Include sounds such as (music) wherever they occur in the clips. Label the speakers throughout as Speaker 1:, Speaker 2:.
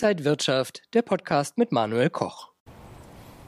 Speaker 1: Inside Wirtschaft, der Podcast mit Manuel Koch.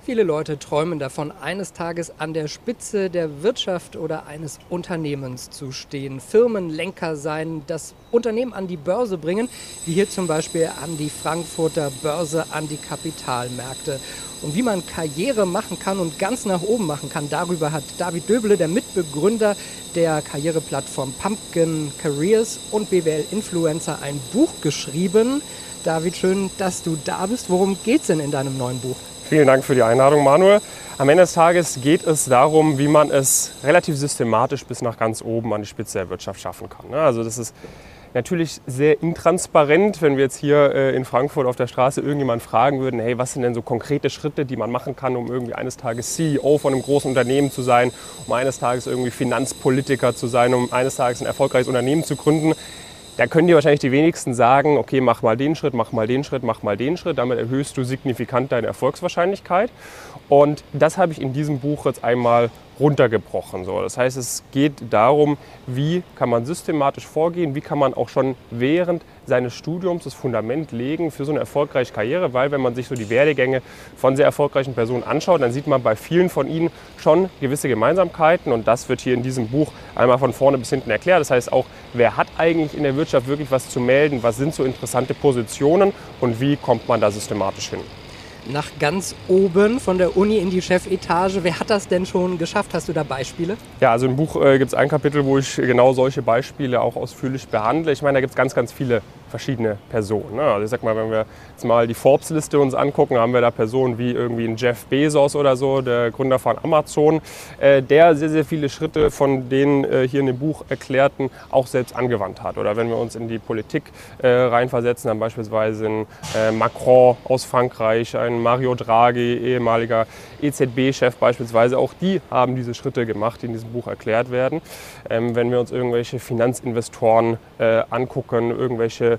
Speaker 1: Viele Leute träumen davon, eines Tages an der Spitze der Wirtschaft oder eines Unternehmens zu stehen, Firmenlenker sein, das Unternehmen an die Börse bringen, wie hier zum Beispiel an die Frankfurter Börse, an die Kapitalmärkte. Und wie man Karriere machen kann und ganz nach oben machen kann, darüber hat David Döble, der Mitbegründer der Karriereplattform Pumpkin Careers und BWL Influencer, ein Buch geschrieben. David, schön, dass du da bist. Worum geht es denn in deinem neuen Buch?
Speaker 2: Vielen Dank für die Einladung, Manuel. Am Ende des Tages geht es darum, wie man es relativ systematisch bis nach ganz oben an die Spitze der Wirtschaft schaffen kann. Ne? Also das ist natürlich sehr intransparent, wenn wir jetzt hier äh, in Frankfurt auf der Straße irgendjemand fragen würden, hey, was sind denn so konkrete Schritte, die man machen kann, um irgendwie eines Tages CEO von einem großen Unternehmen zu sein, um eines Tages irgendwie Finanzpolitiker zu sein, um eines Tages ein erfolgreiches Unternehmen zu gründen. Da können dir wahrscheinlich die wenigsten sagen, okay, mach mal den Schritt, mach mal den Schritt, mach mal den Schritt. Damit erhöhst du signifikant deine Erfolgswahrscheinlichkeit. Und das habe ich in diesem Buch jetzt einmal runtergebrochen. So. Das heißt, es geht darum, wie kann man systematisch vorgehen, wie kann man auch schon während seines Studiums das Fundament legen für so eine erfolgreiche Karriere, weil wenn man sich so die Werdegänge von sehr erfolgreichen Personen anschaut, dann sieht man bei vielen von ihnen schon gewisse Gemeinsamkeiten und das wird hier in diesem Buch einmal von vorne bis hinten erklärt. Das heißt auch, wer hat eigentlich in der Wirtschaft wirklich was zu melden, was sind so interessante Positionen und wie kommt man da systematisch hin
Speaker 1: nach ganz oben von der Uni in die Chefetage. Wer hat das denn schon geschafft? Hast du da Beispiele?
Speaker 2: Ja, also im Buch äh, gibt es ein Kapitel, wo ich genau solche Beispiele auch ausführlich behandle. Ich meine, da gibt es ganz, ganz viele verschiedene Personen. Ne? Also ich sag mal, wenn wir jetzt mal die Forbes-Liste uns angucken, haben wir da Personen wie irgendwie ein Jeff Bezos oder so, der Gründer von Amazon, äh, der sehr, sehr viele Schritte von denen äh, hier in dem Buch erklärten auch selbst angewandt hat. Oder wenn wir uns in die Politik äh, reinversetzen, dann beispielsweise ein Macron aus Frankreich, ein Mario Draghi, ehemaliger EZB-Chef beispielsweise, auch die haben diese Schritte gemacht, die in diesem Buch erklärt werden. Ähm, wenn wir uns irgendwelche Finanzinvestoren angucken, irgendwelche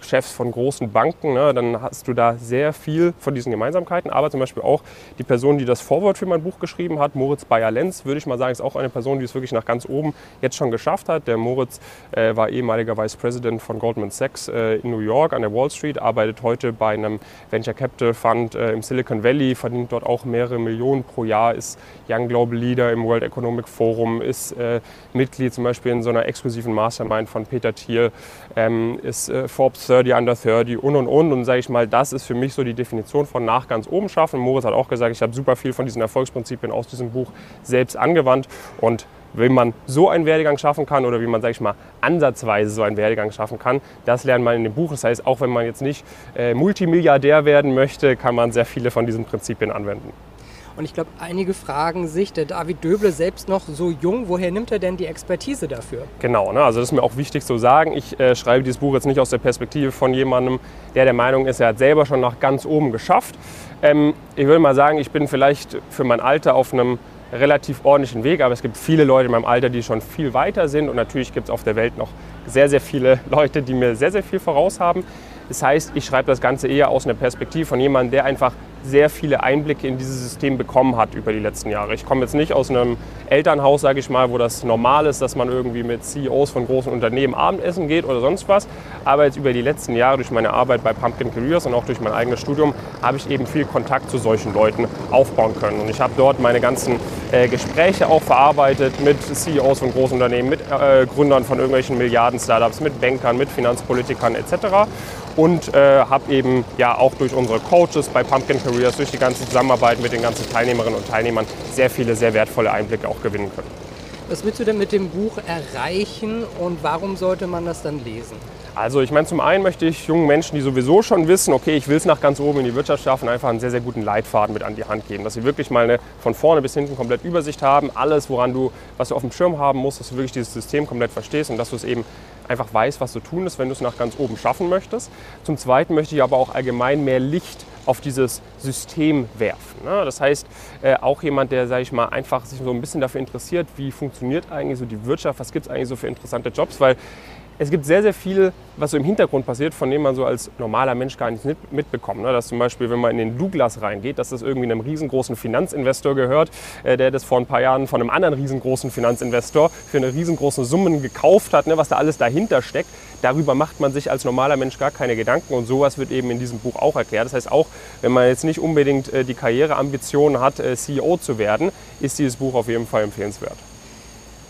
Speaker 2: Chefs von großen Banken, ne, dann hast du da sehr viel von diesen Gemeinsamkeiten. Aber zum Beispiel auch die Person, die das Vorwort für mein Buch geschrieben hat, Moritz Bayer-Lenz, würde ich mal sagen, ist auch eine Person, die es wirklich nach ganz oben jetzt schon geschafft hat. Der Moritz äh, war ehemaliger Vice President von Goldman Sachs äh, in New York an der Wall Street, arbeitet heute bei einem Venture Capital Fund äh, im Silicon Valley, verdient dort auch mehrere Millionen pro Jahr, ist Young Global Leader im World Economic Forum, ist äh, Mitglied zum Beispiel in so einer exklusiven Mastermind von Peter Thiel, ähm, ist äh, Forbes 30 under 30 und und und. Und sage ich mal, das ist für mich so die Definition von nach ganz oben schaffen. Moritz hat auch gesagt, ich habe super viel von diesen Erfolgsprinzipien aus diesem Buch selbst angewandt und wie man so einen Werdegang schaffen kann oder wie man, sage ich mal, ansatzweise so einen Werdegang schaffen kann, das lernt man in dem Buch. Das heißt, auch wenn man jetzt nicht äh, Multimilliardär werden möchte, kann man sehr viele von diesen Prinzipien anwenden.
Speaker 1: Und ich glaube, einige fragen sich, der David Döble selbst noch so jung, woher nimmt er denn die Expertise dafür?
Speaker 2: Genau, ne? also das ist mir auch wichtig zu sagen. Ich äh, schreibe dieses Buch jetzt nicht aus der Perspektive von jemandem, der der Meinung ist, er hat selber schon nach ganz oben geschafft. Ähm, ich würde mal sagen, ich bin vielleicht für mein Alter auf einem relativ ordentlichen Weg, aber es gibt viele Leute in meinem Alter, die schon viel weiter sind und natürlich gibt es auf der Welt noch sehr, sehr viele (laughs) Leute, die mir sehr, sehr viel voraus haben. Das heißt, ich schreibe das Ganze eher aus einer Perspektive von jemandem, der einfach sehr viele Einblicke in dieses System bekommen hat über die letzten Jahre. Ich komme jetzt nicht aus einem Elternhaus, sage ich mal, wo das normal ist, dass man irgendwie mit CEOs von großen Unternehmen Abendessen geht oder sonst was. Aber jetzt über die letzten Jahre durch meine Arbeit bei Pumpkin Careers und auch durch mein eigenes Studium habe ich eben viel Kontakt zu solchen Leuten aufbauen können. Und ich habe dort meine ganzen äh, Gespräche auch verarbeitet mit CEOs von großen Unternehmen, mit äh, Gründern von irgendwelchen Milliarden-Startups, mit Bankern, mit Finanzpolitikern etc und äh, habe eben ja auch durch unsere Coaches bei Pumpkin Careers, durch die ganze Zusammenarbeit mit den ganzen Teilnehmerinnen und Teilnehmern sehr viele, sehr wertvolle Einblicke auch gewinnen können.
Speaker 1: Was willst du denn mit dem Buch erreichen und warum sollte man das dann lesen?
Speaker 2: Also ich meine, zum einen möchte ich jungen Menschen, die sowieso schon wissen, okay, ich will es nach ganz oben in die Wirtschaft schaffen, einfach einen sehr, sehr guten Leitfaden mit an die Hand geben. Dass sie wirklich mal eine von vorne bis hinten komplett Übersicht haben, alles, woran du, was du auf dem Schirm haben musst, dass du wirklich dieses System komplett verstehst und dass du es eben einfach weißt, was zu tun ist, wenn du es nach ganz oben schaffen möchtest. Zum Zweiten möchte ich aber auch allgemein mehr Licht auf dieses System werfen. Ne? Das heißt, äh, auch jemand, der, sage ich mal, einfach sich so ein bisschen dafür interessiert, wie funktioniert eigentlich so die Wirtschaft, was gibt es eigentlich so für interessante Jobs, weil es gibt sehr, sehr viel, was so im Hintergrund passiert, von dem man so als normaler Mensch gar nicht mitbekommt. Ne? Dass zum Beispiel, wenn man in den Douglas reingeht, dass das irgendwie einem riesengroßen Finanzinvestor gehört, äh, der das vor ein paar Jahren von einem anderen riesengroßen Finanzinvestor für eine riesengroße Summen gekauft hat, ne? was da alles dahinter steckt. Darüber macht man sich als normaler Mensch gar keine Gedanken und sowas wird eben in diesem Buch auch erklärt. Das heißt, auch wenn man jetzt nicht unbedingt äh, die Karriereambitionen hat, äh, CEO zu werden, ist dieses Buch auf jeden Fall empfehlenswert.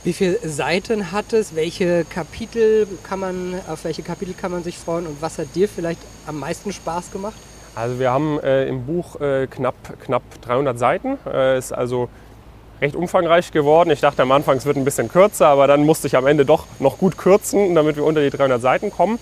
Speaker 1: Wie viele Seiten hat es? Welche Kapitel kann man, auf welche Kapitel kann man sich freuen und was hat dir vielleicht am meisten Spaß gemacht?
Speaker 2: Also wir haben äh, im Buch äh, knapp, knapp 300 Seiten. Äh, ist also recht umfangreich geworden. Ich dachte am Anfang, es wird ein bisschen kürzer, aber dann musste ich am Ende doch noch gut kürzen, damit wir unter die 300 Seiten kommen.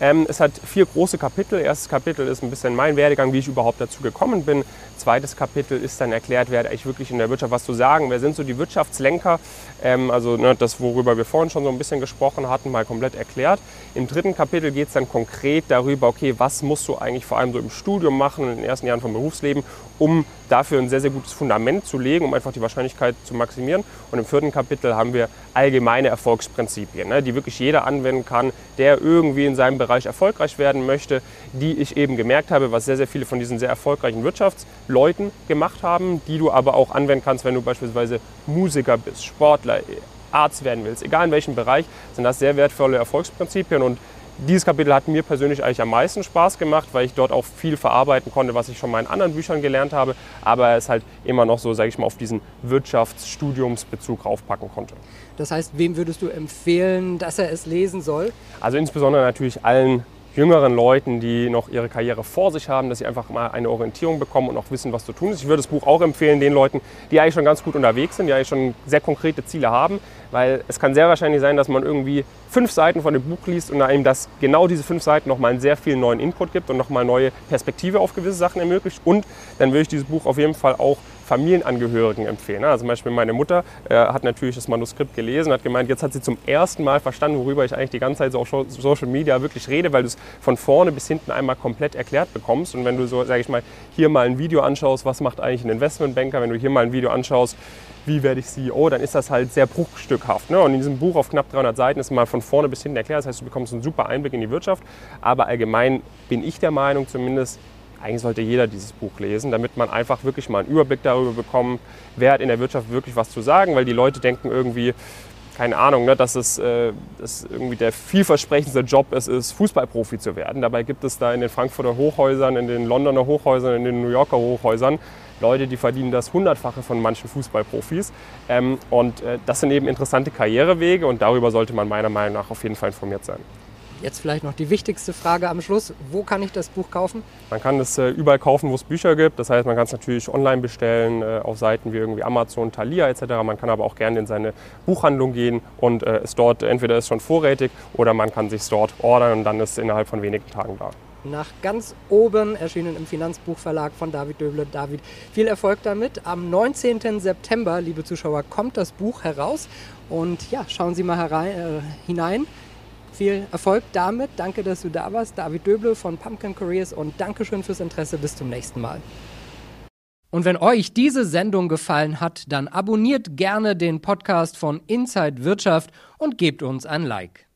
Speaker 2: Ähm, es hat vier große Kapitel. Erstes Kapitel ist ein bisschen mein Werdegang, wie ich überhaupt dazu gekommen bin. Zweites Kapitel ist dann erklärt, wer hat eigentlich wirklich in der Wirtschaft was zu sagen, wer sind so die Wirtschaftslenker. Ähm, also ne, das, worüber wir vorhin schon so ein bisschen gesprochen hatten, mal komplett erklärt. Im dritten Kapitel geht es dann konkret darüber, okay, was musst du eigentlich vor allem so im Studium machen in den ersten Jahren vom Berufsleben, um dafür ein sehr, sehr gutes Fundament zu legen, um einfach die Wahrscheinlichkeit zu maximieren. Und im vierten Kapitel haben wir allgemeine Erfolgsprinzipien, ne, die wirklich jeder anwenden kann, der irgendwie in seinem Bereich erfolgreich werden möchte, die ich eben gemerkt habe, was sehr, sehr viele von diesen sehr erfolgreichen Wirtschaftsleuten gemacht haben, die du aber auch anwenden kannst, wenn du beispielsweise Musiker bist, Sportler, Arzt werden willst, egal in welchem Bereich, sind das sehr wertvolle Erfolgsprinzipien und dieses Kapitel hat mir persönlich eigentlich am meisten Spaß gemacht, weil ich dort auch viel verarbeiten konnte, was ich schon mal in anderen Büchern gelernt habe, aber es halt immer noch so, sage ich mal, auf diesen Wirtschaftsstudiumsbezug raufpacken konnte.
Speaker 1: Das heißt, wem würdest du empfehlen, dass er es lesen soll?
Speaker 2: Also insbesondere natürlich allen jüngeren Leuten, die noch ihre Karriere vor sich haben, dass sie einfach mal eine Orientierung bekommen und auch wissen, was zu tun ist. Ich würde das Buch auch empfehlen den Leuten, die eigentlich schon ganz gut unterwegs sind, die eigentlich schon sehr konkrete Ziele haben, weil es kann sehr wahrscheinlich sein, dass man irgendwie fünf Seiten von dem Buch liest und einem das genau diese fünf Seiten nochmal einen sehr viel neuen Input gibt und nochmal neue Perspektive auf gewisse Sachen ermöglicht. Und dann würde ich dieses Buch auf jeden Fall auch Familienangehörigen empfehlen. Also zum Beispiel meine Mutter äh, hat natürlich das Manuskript gelesen, hat gemeint, jetzt hat sie zum ersten Mal verstanden, worüber ich eigentlich die ganze Zeit so auf Social Media wirklich rede, weil du es von vorne bis hinten einmal komplett erklärt bekommst. Und wenn du so, sage ich mal, hier mal ein Video anschaust, was macht eigentlich ein Investmentbanker, wenn du hier mal ein Video anschaust, wie werde ich CEO, dann ist das halt sehr bruchstückhaft. Ne? Und in diesem Buch auf knapp 300 Seiten ist mal von vorne bis hinten erklärt. Das heißt, du bekommst einen super Einblick in die Wirtschaft. Aber allgemein bin ich der Meinung zumindest, eigentlich sollte jeder dieses Buch lesen, damit man einfach wirklich mal einen Überblick darüber bekommt, wer hat in der Wirtschaft wirklich was zu sagen, weil die Leute denken irgendwie, keine Ahnung, ne, dass es äh, dass irgendwie der vielversprechendste Job es ist, Fußballprofi zu werden. Dabei gibt es da in den Frankfurter Hochhäusern, in den Londoner Hochhäusern, in den New Yorker Hochhäusern Leute, die verdienen das Hundertfache von manchen Fußballprofis. Ähm, und äh, das sind eben interessante Karrierewege und darüber sollte man meiner Meinung nach auf jeden Fall informiert sein.
Speaker 1: Jetzt vielleicht noch die wichtigste Frage am Schluss. Wo kann ich das Buch kaufen?
Speaker 2: Man kann es äh, überall kaufen, wo es Bücher gibt. Das heißt, man kann es natürlich online bestellen, äh, auf Seiten wie irgendwie Amazon, Thalia etc. Man kann aber auch gerne in seine Buchhandlung gehen und äh, es dort, entweder ist schon vorrätig oder man kann sich dort ordern und dann ist es innerhalb von wenigen Tagen da.
Speaker 1: Nach ganz oben, erschienen im Finanzbuchverlag von David Döble. David, viel Erfolg damit. Am 19. September, liebe Zuschauer, kommt das Buch heraus. Und ja, schauen Sie mal herein, hinein. Viel Erfolg damit. Danke, dass du da warst. David Döble von Pumpkin Careers und Dankeschön fürs Interesse. Bis zum nächsten Mal. Und wenn euch diese Sendung gefallen hat, dann abonniert gerne den Podcast von Inside Wirtschaft und gebt uns ein Like.